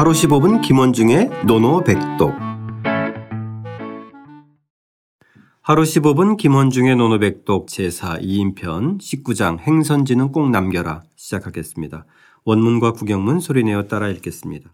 하루 15분 김원중의 노노백독 하루 15분 김원중의 노노백독 제4 2인편 19장 행선지는 꼭 남겨라 시작하겠습니다. 원문과 구경문 소리내어 따라 읽겠습니다.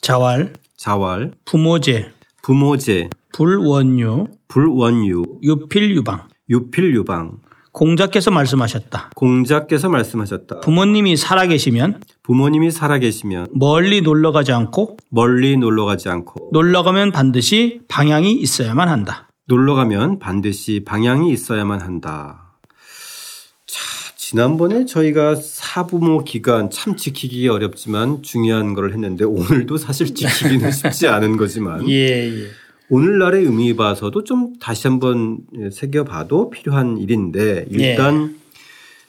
자활, 자활, 부모제, 부모제, 불원유, 불원유, 유필유방. 유필유방 공자께서 말씀하셨다. 공자께서 말씀하셨다. 부모님이 살아계시면 부모님이 살아계시면 멀리 놀러 가지 않고 멀리 놀러 가지 않고 놀러 가면 반드시 방향이 있어야만 한다. 놀러 가면 반드시 방향이 있어야만 한다. 자, 지난번에 저희가 사부모 기간 참 지키기 어렵지만 중요한 걸 했는데 오늘도 사실 지키기는 쉽지 않은 거지만 예, 예. 오늘날의 의미 봐서도 좀 다시 한번 새겨봐도 필요한 일인데 일단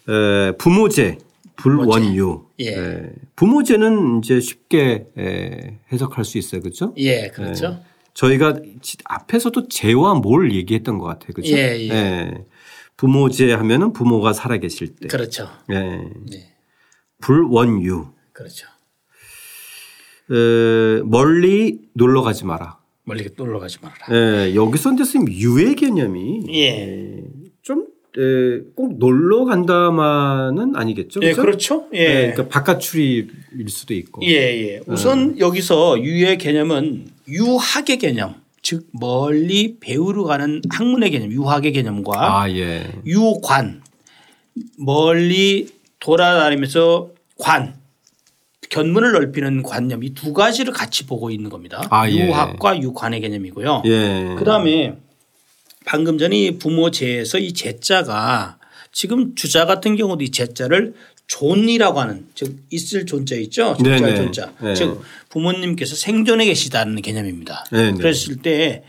에, 부모제 불원유 예. 에, 부모제는 이제 쉽게 에, 해석할 수 있어요, 그렇죠? 예, 그렇죠. 저희가 지- 앞에서도 제와 뭘 얘기했던 것 같아요, 그렇죠? 예, 예. 부모제 하면은 부모가 살아계실 때, 그렇죠. 예. 네. 불원유 그렇죠. 에, 멀리 놀러 가지 마라. 멀리 놀러 가지 말아라. 예, 여기서 근데 선생님 유의 개념이 예. 좀, 에, 꼭 놀러 간다만은 아니겠죠. 예? 그렇죠. 예. 예, 그러니까 바깥 출입일 수도 있고. 예, 예. 우선 여기서 유의 개념은 유학의 개념, 즉 멀리 배우러 가는 학문의 개념, 유학의 개념과 아, 예. 유관, 멀리 돌아다니면서 관, 견문을 넓히는 관념 이 두 가지를 같이 보고 있는 겁니다. 아, 예. 유학과 유관의 개념이고요. 예. 그다음에 방금 전에 이 부모재에서 이 재자가 지금 주자 같은 경우도 이 재자를 존이라고 하는 즉 있을 존자 있죠. 존자할 네네. 존자. 네. 즉 부모님께서 생존에 계시다는 개념입니다. 네네. 그랬을 때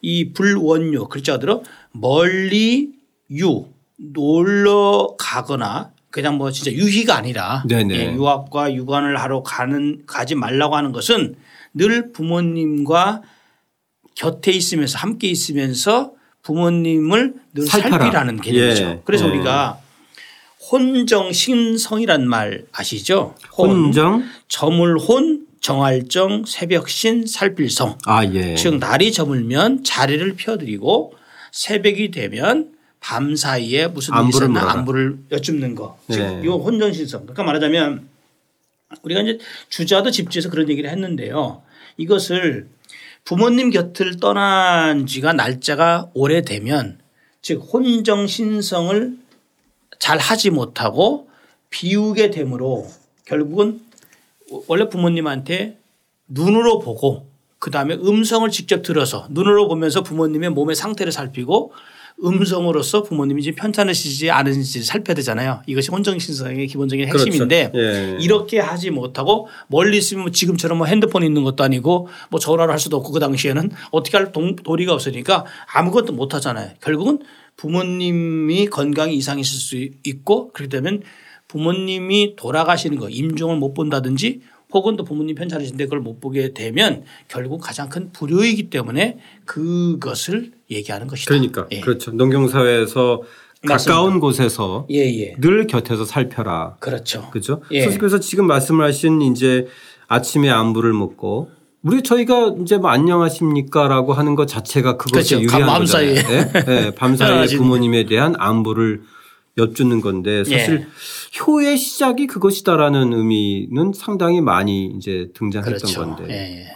이 불원유 글자가 들어 멀리 유 놀러 가거나 그냥 뭐 진짜 유희가 아니라. 예, 유학과 유관을 하러 가는 가지 말라고 하는 것은 늘 부모님과 곁에 있으면서 함께 있으면서 부모님을 늘 살펴라. 살피라는 개념이죠. 예. 그래서 예. 우리가 혼정 신성이란 말 아시죠? 혼, 혼정? 저물혼, 정할정, 새벽신, 살필성. 아, 예. 즉 날이 저물면 자리를 펴드리고 새벽이 되면 밤 사이에 무슨 안부를 있었나 물어라. 안부를 여쭙는 거. 즉 네. 이 혼전신성. 그러니까 말하자면 우리가 이제 주자도 집주에서 그런 얘기를 했는데요. 이것을 부모님 곁을 떠난 지가 날짜가 오래되면 즉 혼정신성을 잘 하지 못하고 비우게 되므로 결국은 원래 부모님한테 눈으로 보고 그 다음에 음성을 직접 들어서 눈으로 보면서 부모님의 몸의 상태를 살피고 음성으로서 부모님이 지금 편찮으시지 않은지 살펴야 되잖아요. 이것이 혼정신성의 기본적인 핵심인데 그렇죠. 예. 이렇게 하지 못하고 멀리 있으면 뭐 지금처럼 뭐 핸드폰 있는 것도 아니고 뭐 전화를 할 수도 없고 그 당시에는 어떻게 할 동- 도리가 없으니까 아무것도 못 하잖아요. 결국은 부모님이 건강이 이상이 있을 수 있고 그렇게 되면 부모님이 돌아가시는 거 임종을 못 본다든지 혹은 또 부모님 편찮으신데 그걸 못 보게 되면 결국 가장 큰 불효이기 때문에 그것을 얘기하는 것이다. 그러니까. 예. 그렇죠. 농경사회에서 맞습니다. 가까운 곳에서 예, 예. 늘 곁에서 살펴라. 그렇죠. 그죠? 예. 선생님께서 지금 말씀하신 이제 아침에 안부를 묻고 우리 저희가 이제 뭐 안녕하십니까라고 하는 것 자체가 그것이 그렇죠. 유리한 밤 거잖아요. 사이에. 예? 예, 밤 사이에. 부모님에 대한 안부를 여쭙는 건데 사실 예. 효의 시작이 그것이다라는 의미는 상당히 많이 이제 등장했던 그렇죠. 건데 예, 예.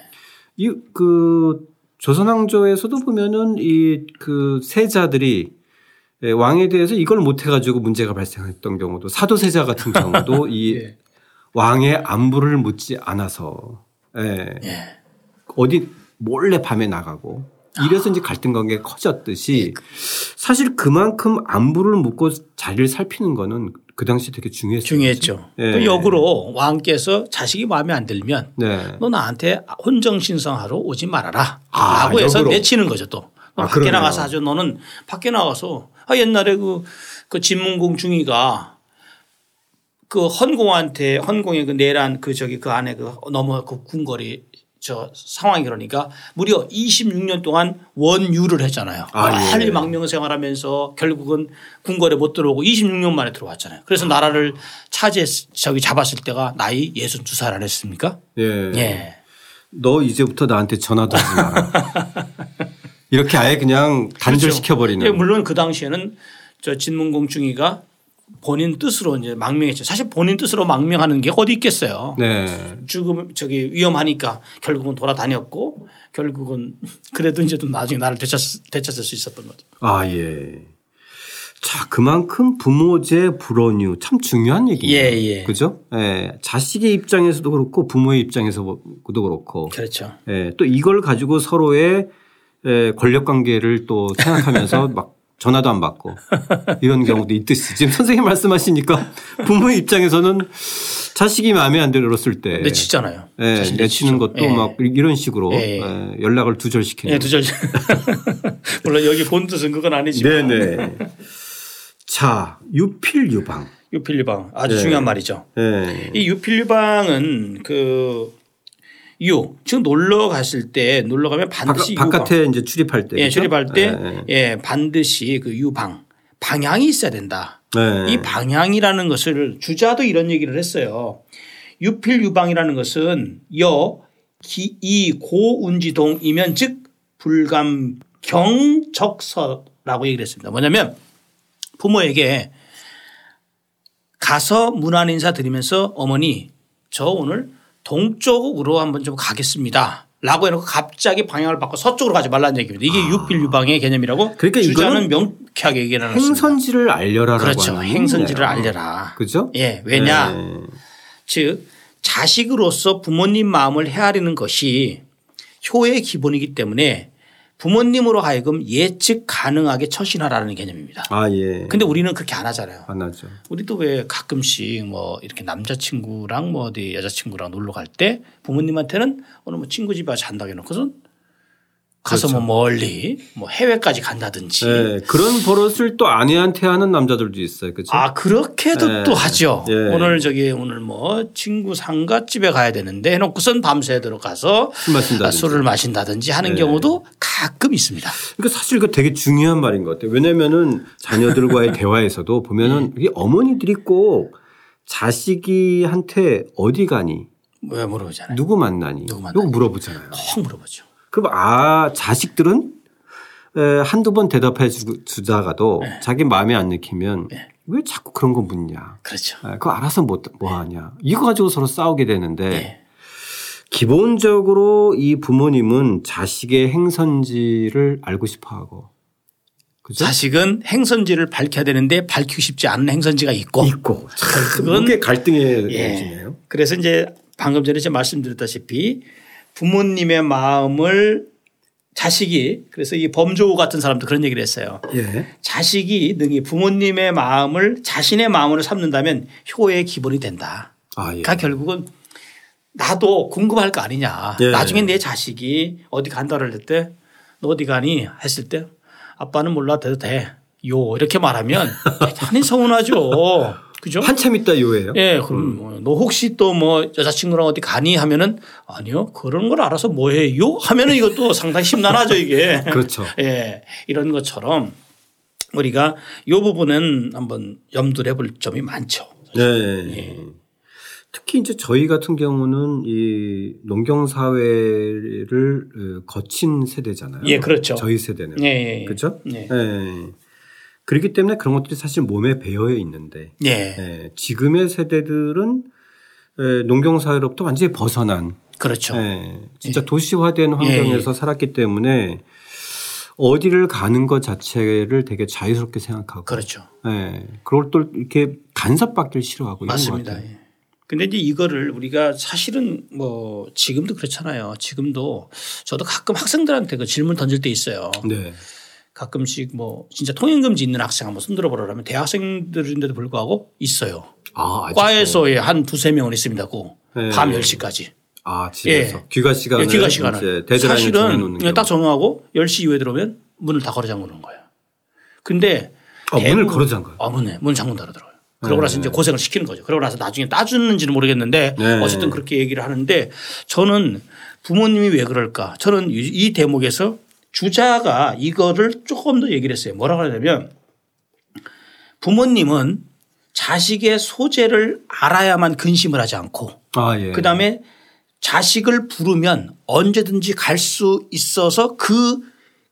이그 조선왕조에서도 보면은 이 그 세자들이 예, 왕에 대해서 이걸 못 해가지고 문제가 발생했던 경우도 사도세자 같은 경우도 이 예. 왕의 안부를 묻지 않아서 예. 예. 어디 몰래 밤에 나가고 이래서 이제 갈등 관계가 커졌듯이 사실 그만큼 안부를 묻고 자리를 살피는 거는 그 당시 되게 중요했어요. 중요했죠. 예. 또 역으로 왕께서 자식이 마음에 안 들면 네. 너 나한테 혼정신성하러 오지 말아라. 아, 라고 해서 역으로. 내치는 거죠 또. 너 아, 밖에 그러네요. 나가서 하죠. 너는 밖에 나가서 아 옛날에 그, 그 진문공 중이가 그 헌공한테 헌공의 그 내란 그 저기 그 안에 그 넘어 그 궁궐이 저 상황이 그러니까 무려 26년 동안 원유를 했잖아요. 아, 예. 빨리 망명 생활하면서 결국은 궁궐에 못 들어오고 26년 만에 들어왔잖아요. 그래서 나라를 차지했 저기 잡았을 때가 나이 62살 안 했습니까? 예. 예. 너 이제부터 나한테 전화도 하지 마라. 이렇게 아예 그냥 단절시켜버리는. 그렇죠. 예, 물론 그 당시에는 저 진문공중이가 본인 뜻으로 이제 망명했죠. 사실 본인 뜻으로 망명하는 게 어디 있겠어요. 네. 죽음 저기 위험하니까 결국은 돌아다녔고 결국은 그래도 이제 좀 나중에 나를 되찾, 되찾을 수 있었던 거죠. 아, 예. 자, 그만큼 부모제 불원유 참 중요한 얘기예요. 예, 예. 그죠? 예. 자식의 입장에서도 그렇고 부모의 입장에서도 그렇고. 그렇죠. 예. 또 이걸 가지고 서로의 예, 권력 관계를 또 생각하면서 막 전화도 안 받고 이런 경우도 있듯이 지금 선생님 말씀하시니까 부모의 입장에서는 자식이 마음에 안 들었을 때 내치잖아요. 예, 내치는. 것도 예. 막 이런 식으로 예, 예. 예, 연락을 두절시키는 예, 두절. 물론 여기 본 뜻은 그건 아니지만. 네네. 자, 유필 유방. 유필 유방 아주 네. 중요한 말이죠. 예. 이 유필 유방은 그 유, 즉 놀러 갔을 때 놀러 가면 반드시 바깥, 유방. 바깥에 이제 출입할 때. 예, 그죠? 출입할 때 예, 예, 반드시 그 유방 방향이 있어야 된다. 예. 이 방향이라는 것을 주자도 이런 얘기를 했어요. 유필 유방이라는 것은 여, 기, 이, 고 운지 동 이면 즉 불감 경 적서라고 얘기를 했습니다. 뭐냐면 부모에게 가서 문안 인사 드리면서 어머니 저 오늘 동쪽으로 한번 좀 가겠습니다. 라고 해놓고 갑자기 방향을 바꿔 서쪽으로 가지 말라는 얘기입니다. 이게 유필 유방의 개념이라고 아. 그러니까 주자는 명쾌하게 얘기를 하습니다 행선지를 알려라라고 그렇죠. 하는 행선지를 의미네요. 알려라. 그죠? 예. 왜냐. 예. 즉 자식으로서 부모님 마음을 헤아리는 것이 효의 기본이기 때문에 부모님으로 하여금 예측 가능하게 처신하라는 개념입니다. 아, 예. 근데 우리는 그렇게 안 하잖아요. 안 하죠. 우리도 왜 가끔씩 뭐 이렇게 남자친구랑 뭐 어디 여자친구랑 놀러 갈 때 부모님한테는 오늘 뭐 친구 집에 와서 잔다고 해놓고선 가서 그렇죠. 뭐 멀리 뭐 해외까지 간다든지 예. 그런 버릇을 또 아내한테 하는 남자들도 있어요. 그죠? 아 그렇게도 예. 또 하죠. 예. 오늘 저기 오늘 뭐 친구 상가집에 가야 되는데 해놓고선 밤새 들어가서 술 마신다든지. 아, 술을 마신다든지 하는 예. 경우도 가끔 있습니다. 그러니까 사실 이거 되게 중요한 말인 것 같아요. 왜냐면은 자녀들과의 대화에서도 보면은 예. 이게 어머니들이 꼭 자식이한테 어디 가니? 왜 물어보잖아요. 누구 만나니? 누구 만나니? 물어보잖아요. 꼭 물어보죠. 그럼 아 자식들은 에, 한두 번 대답해 주- 주다가도 네. 자기 마음에 안 느끼면 왜 자꾸 그런 거 묻냐? 그렇죠. 아, 그거 알아서 뭐, 뭐 하냐? 이거 가지고 서로 싸우게 되는데 네. 기본적으로 이 부모님은 자식의 행선지를 알고 싶어 하고 그죠? 자식은 행선지를 밝혀야 되는데 밝히고 싶지 않은 행선지가 있고 있고 그건 그게 갈등의 예. 여지네요. 그래서 이제 방금 전에 제가 말씀드렸다시피 부모님의 마음을 자식이 그래서 이 범조우 같은 사람도 그런 얘기를 했어요. 예. 자식이 능히 부모님의 마음을 자신의 마음으로 삼는다면 효의 기본이 된다. 아 예. 그러니까 결국은 나도 궁금할 거 아니냐. 예. 나중에 내 자식이 어디 간다를 할 때 너 어디 가니 했을 때 아빠는 몰라 돼도 돼. 요 이렇게 말하면 대단히 서운하죠. 그죠? 한참 있다 요예요. 예, 그럼 뭐너 혹시 또 뭐 여자친구랑 어디 가니 하면은 아니요 그런 걸 알아서 뭐해요 하면은 이것도 상당히 심란하죠 이게. 그렇죠. 예, 이런 것처럼 우리가 이 부분은 한번 염두를 해볼 점이 많죠. 네. 예. 특히 이제 저희 같은 경우는 이 농경 사회를 어, 거친 세대잖아요. 예, 그렇죠. 저희 세대는. 예, 예, 예. 그렇죠? 예. 예. 그렇기 때문에 그런 것들이 사실 몸에 배어 있는데 예, 예. 지금의 세대들은 예, 농경 사회로부터 완전히 벗어난 그렇죠. 예. 진짜 도시화된 환경에서 살았기 때문에 어디를 가는 것 자체를 되게 자유스럽게 생각하고 그렇죠. 예. 그걸 또 이렇게 간섭받기를 싫어하고 이런 것 맞습니다. 같아요. 예. 근데 이제 이거를 우리가 사실은 뭐 지금도 그렇잖아요. 지금도 저도 가끔 학생들한테 그 질문 던질 때 있어요. 네. 가끔씩 뭐 진짜 통행금지 있는 학생 한번 손들어 보라면 대학생들인데도 불구하고 있어요. 아. 과에서의 한 두세 명은 있습니다. 그 네. 밤 10시까지. 아, 집에서 예. 귀가 시간을 예, 귀가 시간을. 사실은 딱. 정하고 10시 이후에 들어오면 문을 다 걸어 잠그는 거예요. 근데 아, 문을 걸어 잠가요? 아, 문에 문 잠근 달아 들어요. 그러고 나서 이제 고생을 시키는 거죠. 그러고 나서 나중에 따주는지는 모르겠는데 네. 어쨌든 그렇게 얘기를 하는데 저는 부모님이 왜 그럴까? 저는 이- 이 대목에서 주자가 이거를 조금 더 얘기를 했어요. 뭐라고 하냐면 부모님은 자식의 소재를 알아야만 근심을 하지 않고 아, 예. 그다음에 자식을 부르면 언제든지 갈 수 있어서 그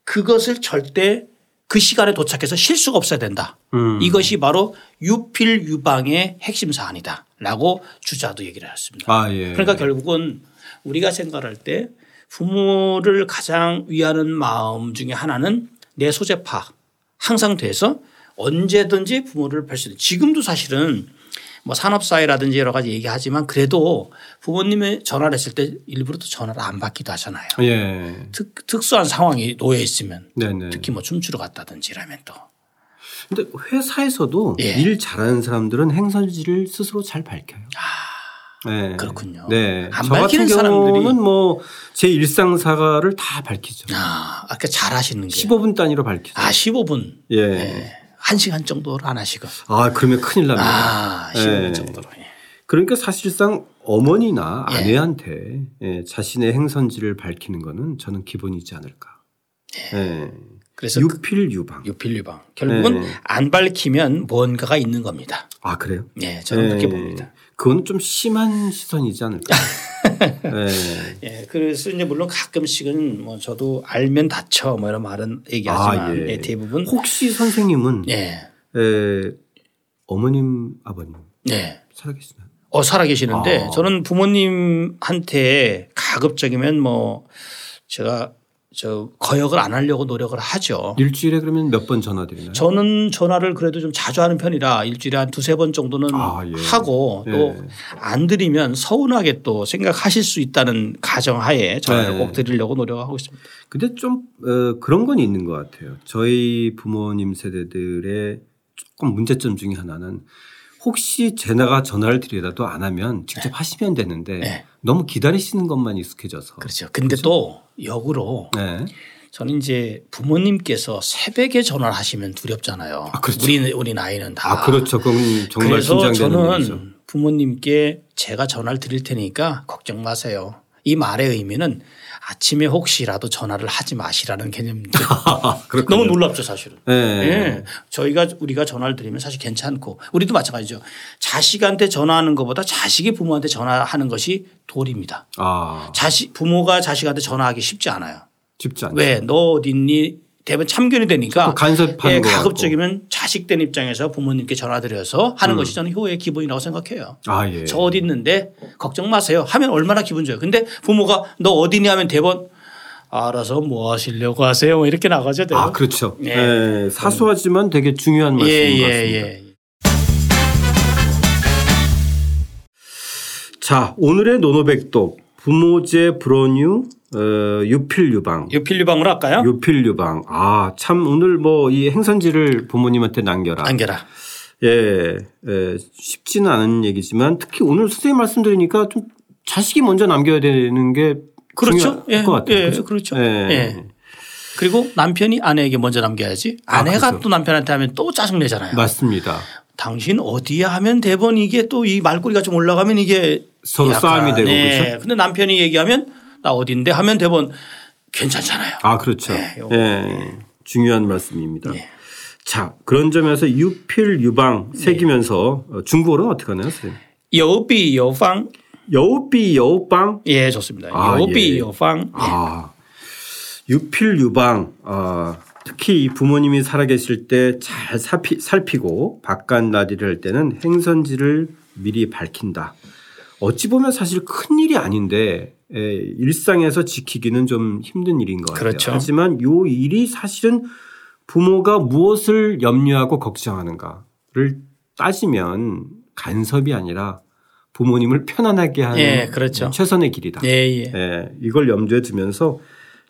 그것을 절대 그 시간에 도착해서 실수가 없어야 된다. 음. 이것이 바로 유필 유방의 핵심 사안이다라고 주자도 얘기를 했습니다. 아, 예. 그러니까 결국은 우리가 생각할 때 부모를 가장 위하는 마음 중에 하나는 내 소재 파악 항상 돼서 언제든지 부모를 뵐 수 있는 지금도 사실은 뭐 산업사회라든지 여러 가지 얘기하지만 그래도 부모님이 전화를 했을 때 일부러 또 전화를 안 받기도 하잖아요. 예. 특, 특수한 상황이 놓여 있으면 네네. 특히 뭐 춤추러 갔다든지 이러면 또 근데 회사에서도 예. 일 잘하는 사람들은 행선지를 스스로 잘 밝혀요. 네. 아, 그렇군요. 네. 안저 같은 밝히는 사람들이- 경우는 뭐제 일상사가를 다 밝히죠. 아, 아까 잘 하시는 게 15분 단위로 밝히죠. 아, 15분. 예. 네. 1시간 정도를 안 하시고. 아, 그러면 큰일 납니다. 아, 15분 예. 정도로. 예. 그러니까 사실상 어머니나 예. 아내한테 예, 자신의 행선지를 밝히는 거는 저는 기본이지 않을까. 예. 그래서 유필 유방. 유필 유방. 결국은 네. 안 밝히면 뭔가가 있는 겁니다. 아 그래요? 네, 저는 그렇게 예. 봅니다. 그건 좀 심한 시선이지 않을까. 예. 예, 그래서 이제 물론 가끔씩은 뭐 저도 알면 다쳐 뭐 이런 말은 얘기하지만 아, 예. 예, 대부분 혹시 선생님은 예, 에, 어머님 아버님 네. 살아계시나요? 어, 살아계시는데 아. 저는 부모님한테 가급적이면 뭐 제가 저 거역을 안 하려고 노력을 하죠. 일주일에 그러면 몇 번 전화 드리나요? 저는 전화를 그래도 좀 자주 하는 편이라 일주일에 한 두세 번 정도는 아, 예. 하고 예. 또안 드리면 서운하게 또 생각하실 수 있다는 가정하에 전화를 네. 꼭 드리려고 노력하고 있습니다. 근데 좀 어, 그런 건 있는 것 같아요. 저희 부모님 세대들의 조금 문제점 중에 하나는 혹시 제나가 전화를 드리라도 안 하면 직접 하시면 되는데 네. 너무 기다리시는 것만 익숙해져서. 그렇죠. 근데 또 역으로 네. 저는 이제 부모님께서 새벽에 전화를 하시면 두렵잖아요. 아, 그렇죠. 우리 우리 나이는 다. 아 그렇죠. 그건 정말 그래서 긴장되는 일이죠. 저는 부모님께 제가 전화를 드릴 테니까 걱정 마세요. 이 말의 의미는 아침에 혹시라도 전화를 하지 마시라는 그렇군요. 너무 놀랍죠 사실은. 네. 예. 저희가 우리가 전화를 드리면 사실 괜찮고 우리도 마찬가지죠. 자식한테 전화하는 것보다 자식이 부모한테 전화하는 것이 도리입니다. 아 자식 부모가 자식한테 전화하기 쉽지 않아요. 쉽지 않죠. 왜 너 어디 있니? 대부분 참견이 되니까 또 간섭하는 예, 것 가급적이면 자식된 입장에서 부모님께 전화드려서 하는 것이 저는 효의 기본이라고 생각해요. 아 예. 저 어디 있는데 걱정 마세요 하면 얼마나 기분 좋아요. 근데 부모가 너 어디니 하면 대번 알아서 뭐 하시려고 하세요. 뭐 이렇게 나가죠. 대번. 아 그렇죠. 예. 예, 사소하지만 되게 중요한 말씀인 예, 것 예, 같습니다. 예. 자 오늘의 노노백독 부모제 불온유 어, 유필유방 유필유방으로 할까요? 유필유방 아 참 오늘 뭐 이 행선지를 부모님한테 남겨라 안겨라. 예, 예 쉽지는 않은 얘기지만 특히 오늘 선생님 말씀드리니까 좀 자식이 먼저 남겨야 되는 게 그렇죠. 예, 것 같아요. 예, 그렇죠? 그렇죠. 예. 예. 그리고 남편이 아내에게 먼저 남겨야지. 아, 아내가 그렇죠. 또 남편한테 하면 또 짜증 내잖아요. 맞습니다. 당신 어디야 하면 대번 이게 또 이 말꼬리가 좀 올라가면 이게 서로 약간, 싸움이 되고 네. 그렇죠. 근데 남편이 얘기하면 나 어딘데 하면 대번 괜찮잖아요. 아 그렇죠. 네. 예, 중요한 말씀입니다. 네. 자 그런 점에서 유필 유방 새기면서 어, 중국어로는 어떻게 하나요, 선생님? 여비 여방 여우비 여우방 예 좋습니다. 아, 여비 예. 여방 아, 유필 유방. 아, 특히 이 부모님이 살아계실 때 잘 살피고 바깥 나들이를 할 때는 행선지를 미리 밝힌다. 어찌 보면 사실 큰 일이 아닌데 에, 일상에서 지키기는 좀 힘든 일인 것 같아요. 그렇죠. 하지만 요 일이 사실은 부모가 무엇을 염려하고 걱정하는가를 따지면 간섭이 아니라 부모님을 편안하게 하는 예, 그렇죠. 최선의 길이다. 예 예. 예, 이걸 염두에 두면서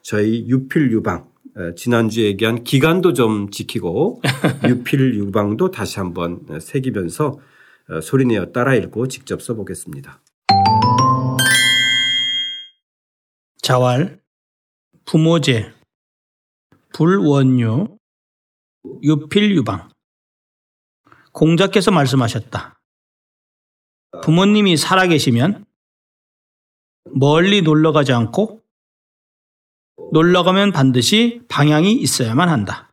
저희 유필 유방 에, 지난주에 얘기한 기간도 좀 지키고 유필 유방도 다시 한번 에, 새기면서 어, 소리내어 따라 읽고 직접 써보겠습니다. 자활 부모제 불원유 유필유방 공자께서 말씀하셨다. 부모님이 살아계시면 멀리 놀러 가지 않고 놀러 가면 반드시 방향이 있어야만 한다.